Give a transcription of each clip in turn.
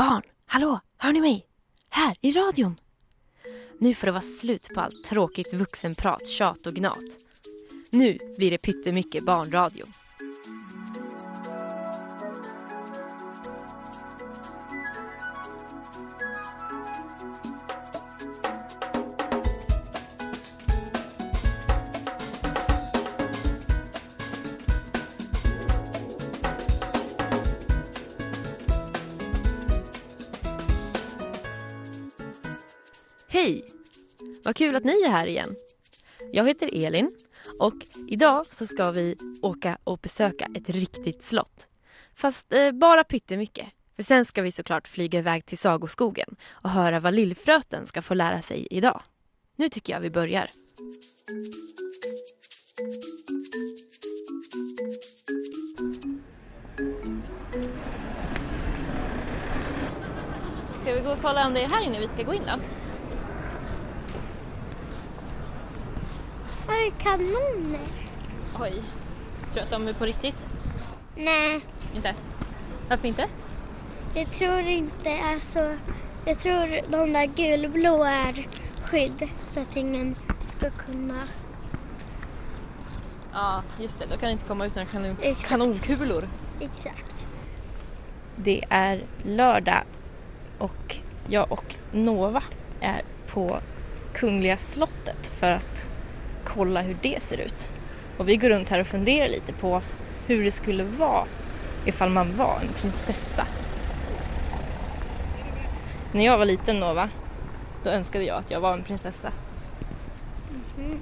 Barn, hallå, hör ni mig? Här, i radion. Nu får det vara slut på allt tråkigt vuxenprat, tjat och gnat. Nu blir det pyttemycket barnradio. Hej! Vad kul att ni är här igen. Jag heter Elin och idag så ska vi åka och besöka ett riktigt slott. Fast eh, bara pyttemycket. För sen ska vi såklart flyga iväg till Sagoskogen och höra vad Lillfröten ska få lära sig idag. Nu tycker jag vi börjar. Ska vi gå och kolla om det är här inne vi ska gå in då? Oj, kanoner. Oj. Tror du att de är på riktigt? Nej, Inte? Varför inte? jag tror inte. Alltså, jag tror de där gulblå är skydd så att ingen ska kunna... Ja, just det. Då kan det inte komma ut några kanon Exakt. kanonkulor. Exakt. Det är lördag och jag och Nova är på Kungliga slottet för att kolla hur det ser ut. Och vi går runt här och funderar lite på hur det skulle vara ifall man var en prinsessa. När jag var liten Nova, då önskade jag att jag var en prinsessa. Mhm.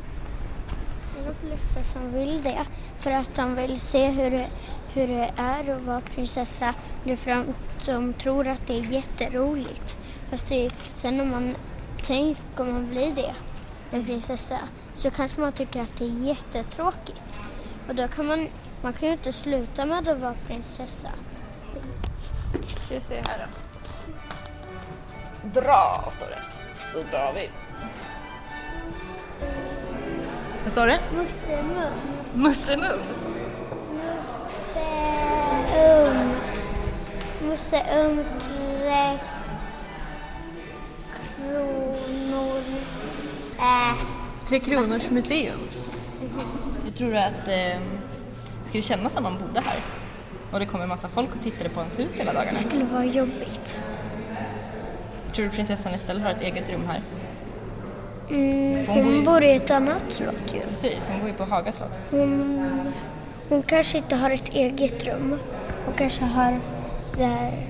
Det är de flesta som vill det för att de vill se hur det, hur det är att vara prinsessa. Det är för att de tror att det är jätteroligt. Fast det är, sen när man tänker om man blir det, en prinsessa så kanske man tycker att det är jättetråkigt. Och då kan man, man kan ju inte sluta med att vara prinsessa. Ska vi se här då. Dra står det. Då drar vi. Vad står det? Mussemum. Mussemum? Musseum. Musseum 30. Äh. Tre Kronors museum. Hur tror du att eh, det skulle kännas om man bodde här? Och det kommer en massa folk och tittar på ens hus hela dagarna. Det skulle vara jobbigt. Tror du prinsessan istället har ett eget rum här? Mm, Hon hon bor i ett annat slott ju. Precis, hon bor ju på Haga slott. Hon, hon kanske inte har ett eget rum. Hon kanske har där,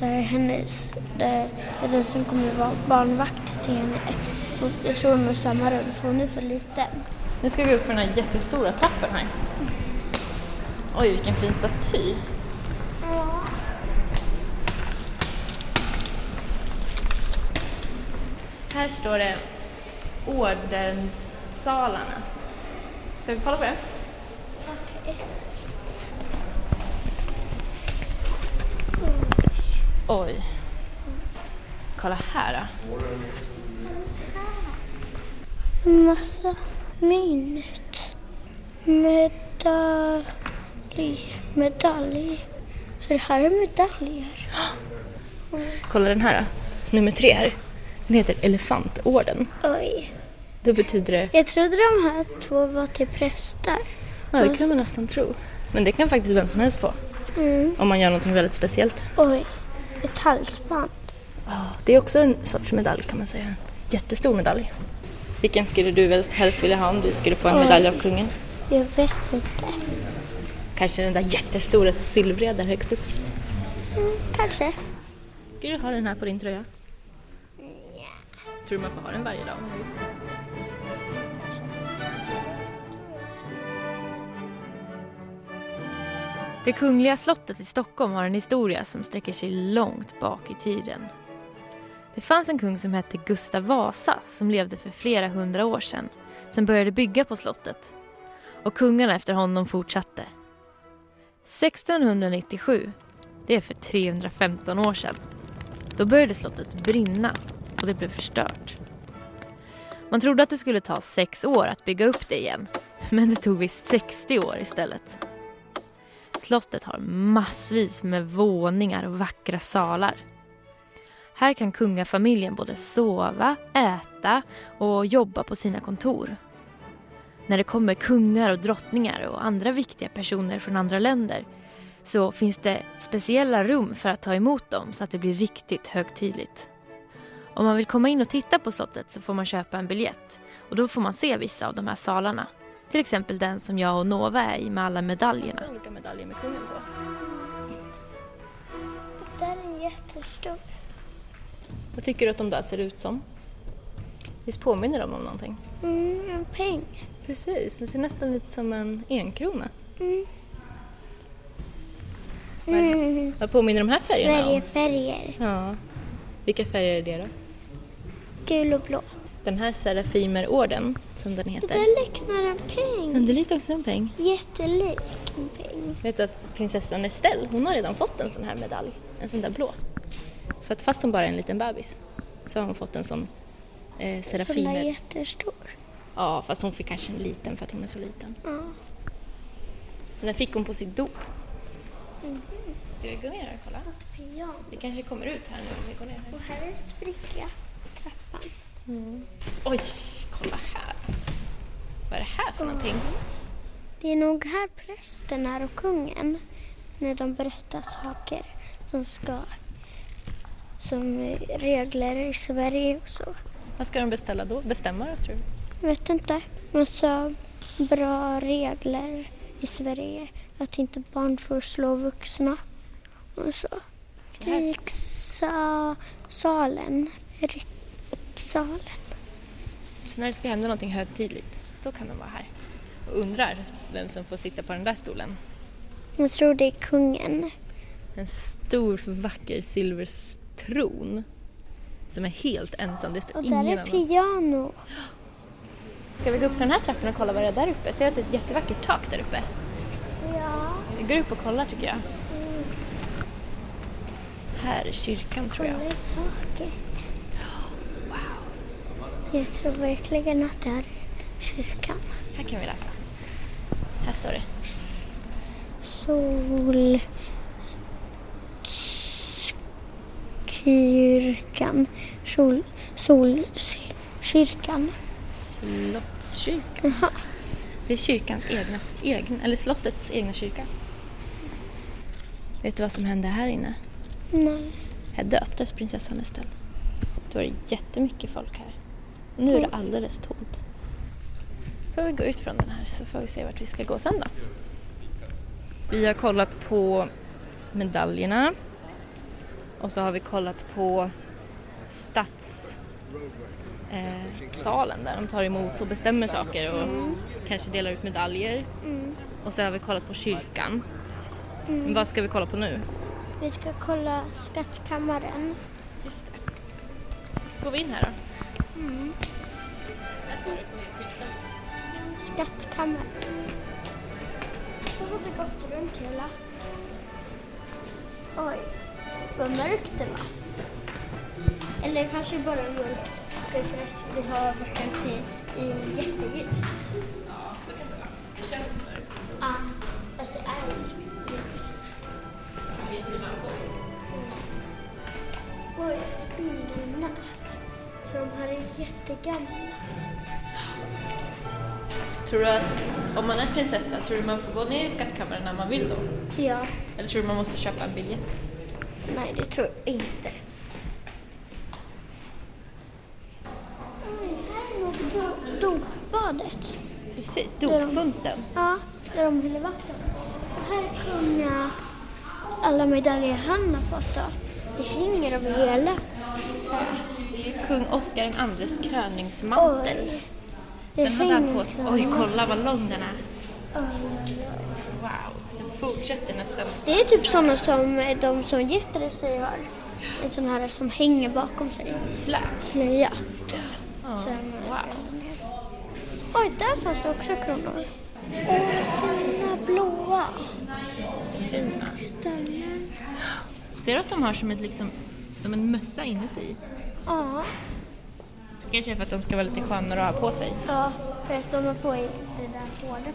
där hennes, där den som kommer vara barnvakt till henne. Och Jag tror hon har samma rum för hon är så liten. Nu ska vi gå upp för den här jättestora trappen här. Oj, vilken fin staty. Här står det ordenssalarna. Ska vi kolla på det? Okej. Oj. Kolla här då. Massa mynt. Medalj. Medalj. Så det här är medaljer. Kolla den här då. Nummer tre här. Den heter Elefantorden. Oj. Då betyder det... Jag trodde de här två var till präster. Ja, det kan man nästan tro. Men det kan faktiskt vem som helst få. Mm. Om man gör något väldigt speciellt. Oj. Ett halsband. Ja, det är också en sorts medalj kan man säga. Jättestor medalj. Vilken skulle du helst- vilja ha om du skulle få en medalj av kungen? Jag vet inte. Kanske den där jättestora silvriga där högst upp. Mm, kanske. Ska du ha den här på din tröja? Tror du man får ha den varje dag? Det kungliga slottet i Stockholm har en historia som sträcker sig långt bak i tiden. Det fanns en kung som hette Gustav Vasa som levde för flera hundra år sedan som började bygga på slottet. Och kungarna efter honom fortsatte. 1697, det är för 315 år sedan, då började slottet brinna och det blev förstört. Man trodde att det skulle ta sex år att bygga upp det igen, men det tog visst 60 år istället. Slottet har massvis med våningar och vackra salar. Här kan kungafamiljen både sova, äta och jobba på sina kontor. När det kommer kungar och drottningar och andra viktiga personer från andra länder så finns det speciella rum för att ta emot dem så att det blir riktigt högtidligt. Om man vill komma in och titta på slottet så får man köpa en biljett och då får man se vissa av de här salarna. Till exempel den som jag och Nova är i med alla medaljerna. olika medaljer med kungen på. Där är en jättestor. Vad tycker du att de där ser ut som? Visst påminner de om någonting? Mm, en peng. Precis, det ser nästan lite som en enkrona. Mm. Mm. Vad påminner de här färgerna om? Sverigefärger. Ja. Vilka färger är det då? Gul och blå. Den här Serafimerorden, som den heter. där liknar en peng. Men det är lite också en peng. Jättelik en peng. Vet du att prinsessan Estelle, hon har redan fått en sån här medalj. En sån där blå. För att fast hon bara är en liten bebis så har hon fått en sån eh, Som är jättestor. Ja, fast hon fick kanske en liten för att hon är så liten. Ja. Den fick hon på sitt dop. Ska vi gå ner och kolla? Ett piano. Vi kanske kommer ut här nu om vi går ner här. Och här är spricka. Trappan. Oj, kolla här. Vad är det här för någonting? Det är nog här prästen är och kungen. När de berättar saker som ska... Som regler i Sverige och så. Vad ska de beställa då? Bestämma då, tror du? Vet inte. Massa bra regler i Sverige. Att inte barn får slå vuxna. Och så. Rikssalen. Rikssalen. Så när det ska hända någonting högtidligt, då kan de vara här. Och undrar vem som får sitta på den där stolen. Jag tror det är kungen. En stor vacker silvertron. Som är helt ensam, det står Och där ingen är annan. piano. Ska vi gå upp för den här trappan och kolla vad det är där uppe? Ser du att det är ett jättevackert tak där uppe? Ja. Vi går upp och kollar tycker jag. Här är kyrkan tror Kolla jag. i taket. Jag tror verkligen att det är kyrkan. Här kan vi läsa. Här står det. Sol... Kyrkan. Sol... Solkyrkan. Slottskyrkan. Jaha. Det är kyrkans egna, egen, eller slottets egna kyrka. Vet du vad som hände här inne? Nej. Här döptes prinsessan Estelle. Då var det jättemycket folk här. Nu är det alldeles tomt. Får vi gå ut från den här så får vi se vart vi ska gå sen då. Vi har kollat på medaljerna och så har vi kollat på stadssalen eh, där de tar emot och bestämmer saker och kanske delar ut medaljer. Mm. Och så har vi kollat på kyrkan. Men vad ska vi kolla på nu? Vi ska kolla skattkammaren. Just det. Går vi in här då? Mm. Här står det på skylten. Skattkammaren. Då har vi gått runt hela. Oj, vad mörkt det var. Eller kanske bara mörkt för att vi har varit ute i, i jätteljust. Ja, så kan det vara. Det känns mörkt. Ja, fast det är ljust. Finns lampor. Oj, spindelnät. Så de här är jättegamla. Tror du att om man är prinsessa, tror du man får gå ner i skattkammaren när man vill då? Ja, Eller tror du man måste köpa en biljett? Nej det tror jag inte. Dopbadet. Precis, dopfunten. Ja, där de häller vatten. Och här är kunga alla medaljer han har fått då. Det hänger över hela. Det är kung Oscar den andres kröningsmantel. Oj. Den han på sig. Oj, kolla vad lång den är. Wow, den fortsätter nästan. Det är typ sådana som de som gifter sig har. En sån här som hänger bakom sig. Släp. Slöja. Ja, Sen, wow. Oj, där fanns det också kronor. Åh, fina blåa Fina. ställen. Ser du att de har som, ett, liksom, som en mössa inuti? Ja, Kanske för att de ska vara lite skönare att ha på sig. Ja, för att de har på i det där håret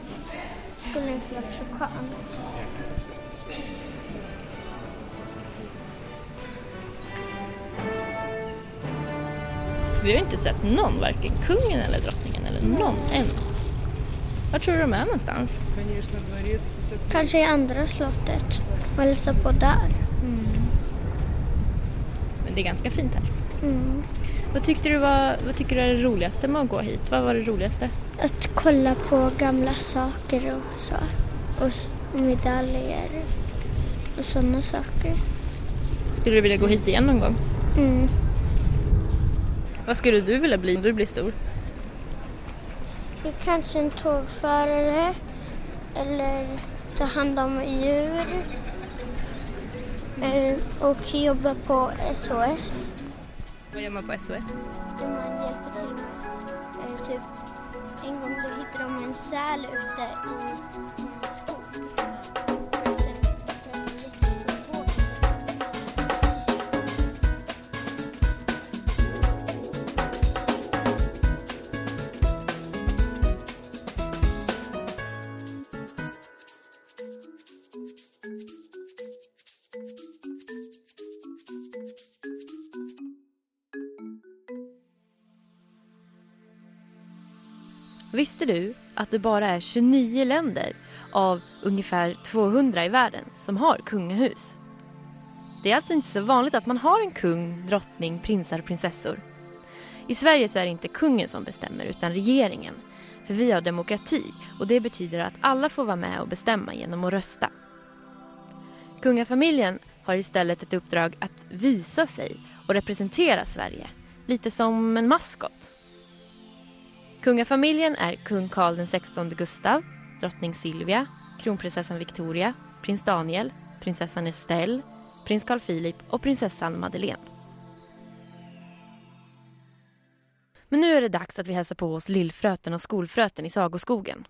skulle inte varit så skön. Vi har ju inte sett någon, varken kungen eller drottningen eller någon ens. Var tror du de är någonstans? Kanske i andra slottet. Och hälsa på där. Mm. Men det är ganska fint här. Mm. Vad, tyckte du var, vad tycker du är det roligaste med att gå hit? Vad var det roligaste? Att kolla på gamla saker och så. Och medaljer och sådana saker. Skulle du vilja gå hit igen någon gång? Mm. Vad skulle du vilja bli när du blir stor? Kanske en tågförare eller ta hand om djur. Eh, och jobba på SOS. Vad gör man på SOS? Man hjälper till med eh, typ en gång då hittade de en säl ute i Visste du att det bara är 29 länder av ungefär 200 i världen som har kungahus? Det är alltså inte så vanligt att man har en kung, drottning, prinsar och prinsessor. I Sverige så är det inte kungen som bestämmer utan regeringen. För vi har demokrati och det betyder att alla får vara med och bestämma genom att rösta. Kungafamiljen har istället ett uppdrag att visa sig och representera Sverige. Lite som en maskot. Kungafamiljen är kung Carl XVI Gustav, drottning Silvia, kronprinsessan Victoria, prins Daniel, prinsessan Estelle, prins Carl Philip och prinsessan Madeleine. Men nu är det dags att vi hälsar på oss lillfröten och skolfröten i Sagoskogen.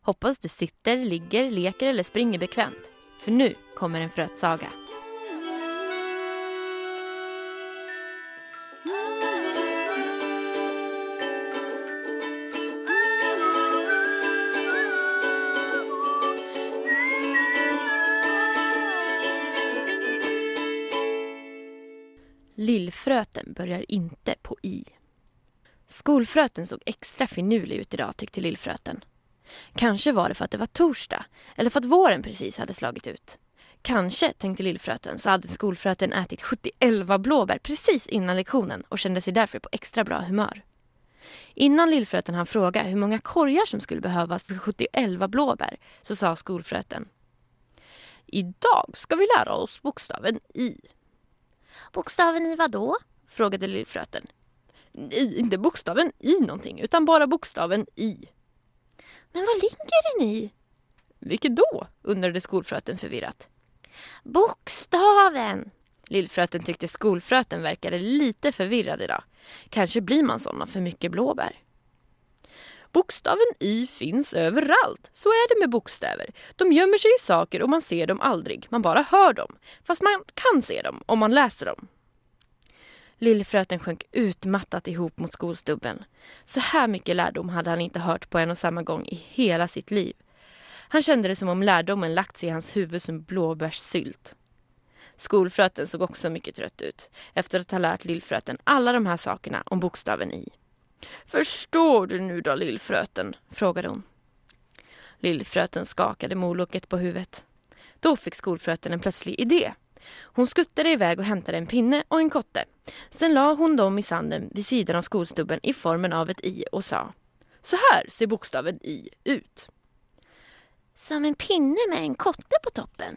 Hoppas du sitter, ligger, leker eller springer bekvämt. För nu kommer en frötsaga. Skolfröten börjar inte på i. Skolfröten såg extra finurlig ut idag tyckte lillfröten. Kanske var det för att det var torsdag eller för att våren precis hade slagit ut. Kanske, tänkte lillfröten, så hade skolfröten ätit 71 blåbär precis innan lektionen och kände sig därför på extra bra humör. Innan lillfröten hann fråga hur många korgar som skulle behövas för 71 blåbär så sa skolfröten. Idag ska vi lära oss bokstaven i. Bokstaven i vad då? frågade lillfröten. I, inte bokstaven i någonting, utan bara bokstaven i. Men vad ligger den i? Vilket då? undrade skolfröten förvirrat. Bokstaven! Lillfröten tyckte skolfröten verkade lite förvirrad idag. Kanske blir man sån av för mycket blåbär. Bokstaven Y finns överallt. Så är det med bokstäver. De gömmer sig i saker och man ser dem aldrig. Man bara hör dem. Fast man kan se dem om man läser dem. Lillfröten sjönk utmattat ihop mot skolstubben. Så här mycket lärdom hade han inte hört på en och samma gång i hela sitt liv. Han kände det som om lärdomen lagt sig i hans huvud som blåbärssylt. Skolfröten såg också mycket trött ut efter att ha lärt lillfröten alla de här sakerna om bokstaven i. Förstår du nu då lillfröten? frågade hon. Lillfröten skakade moloket på huvudet. Då fick skolfröten en plötslig idé. Hon skuttade iväg och hämtade en pinne och en kotte. Sen la hon dem i sanden vid sidan av skolstubben i formen av ett i och sa Så här ser bokstaven i ut. Som en pinne med en kotte på toppen?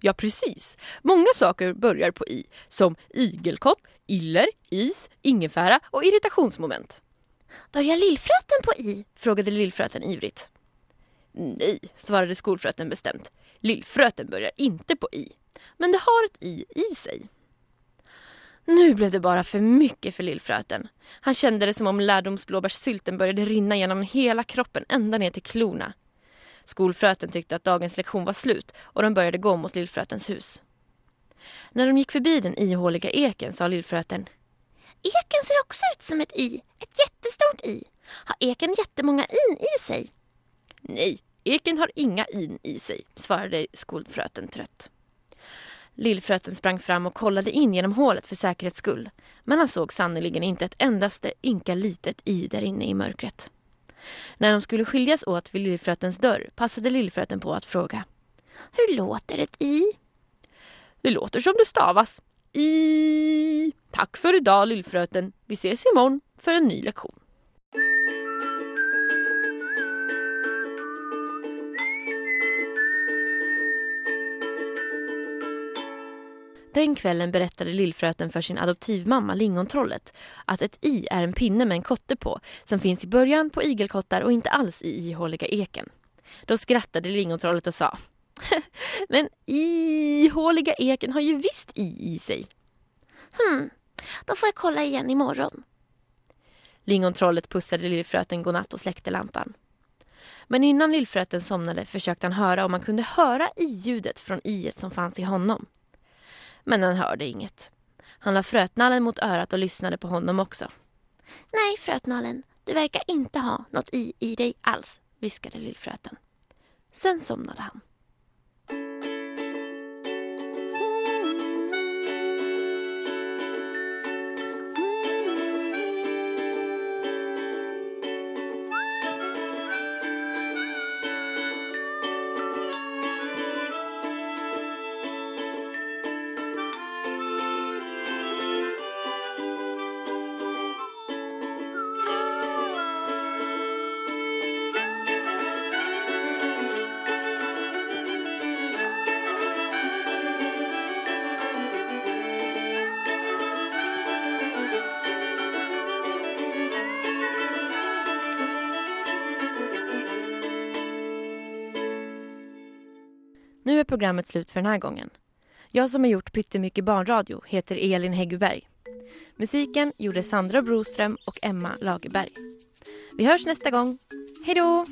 Ja, precis. Många saker börjar på i, som igelkott, iller, is, ingefära och irritationsmoment. Börjar lillfröten på i? frågade lillfröten ivrigt. Nej, svarade skolfröten bestämt. Lillfröten börjar inte på i, men det har ett i i sig. Nu blev det bara för mycket för lillfröten. Han kände det som om lärdomsblåbärssylten började rinna genom hela kroppen ända ner till klorna. Skolfröten tyckte att dagens lektion var slut och de började gå mot lillfrötens hus. När de gick förbi den ihåliga eken sa lillfröten Eken ser också ut som ett i, ett jättestort i. Har eken jättemånga in i sig? Nej, eken har inga in i sig, svarade skolfröten trött. Lillfröten sprang fram och kollade in genom hålet för säkerhets skull. Men han såg sannerligen inte ett endaste ynka litet i där inne i mörkret. När de skulle skiljas åt vid lillfrötens dörr passade lillfröten på att fråga. Hur låter ett i? Det låter som det stavas. I. Tack för idag lillfröten. Vi ses imorgon för en ny lektion. Den kvällen berättade lillfröten för sin adoptivmamma lingontrollet att ett i är en pinne med en kotte på som finns i början på igelkottar och inte alls i ihåliga eken. Då skrattade lingontrollet och sa Men ihåliga eken har ju visst i i sig. Hmm, då får jag kolla igen imorgon. Lingontrollet pussade lillfröten godnatt och släckte lampan. Men innan lillfröten somnade försökte han höra om man kunde höra i-ljudet från i som fanns i honom. Men han hörde inget. Han la frötnallen mot örat och lyssnade på honom också. Nej, frötnallen, du verkar inte ha något i i dig alls, viskade lillfröten. Sen somnade han. Nu är programmet slut för den här gången. Jag som har gjort pyttemycket barnradio heter Elin Häggberg. Musiken gjorde Sandra Broström och Emma Lagerberg. Vi hörs nästa gång. Hej då!